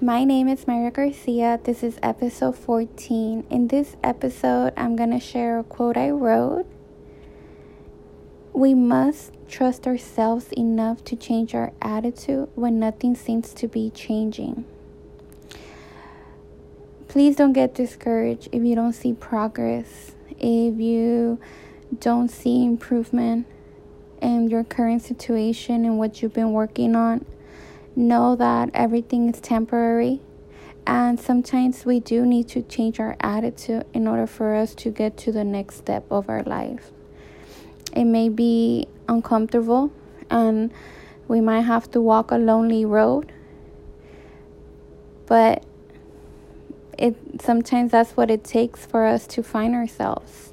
My name is Mayra Garcia. This is episode 14. In this episode, I'm going to share a quote I wrote. We must trust ourselves enough to change our attitude when nothing seems to be changing. Please don't get discouraged if you don't see progress, if you don't see improvement in your current situation and what you've been working on, know that everything is temporary. And sometimes we do need to change our attitude in order for us to get to the next step of our life. It may be uncomfortable and we might have to walk a lonely road, but it sometimes that's what it takes for us to find ourselves,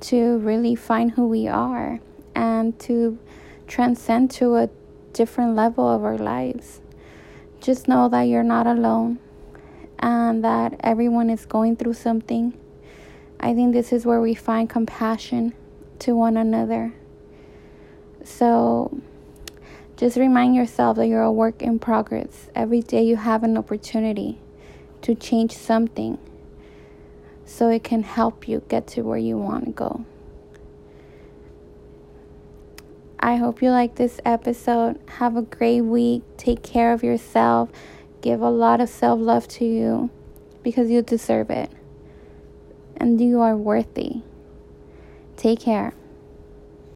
to really find who we are and to transcend to a different level of our lives. Just know that you're not alone and that everyone is going through something. I think this is where we find compassion to one another. So just remind yourself that you're a work in progress. Every day you have an opportunity to change something so it can help you get to where you want to go. I hope you like this episode. Have a great week. Take care of yourself. Give a lot of self love to you because you deserve it. And you are worthy. Take care.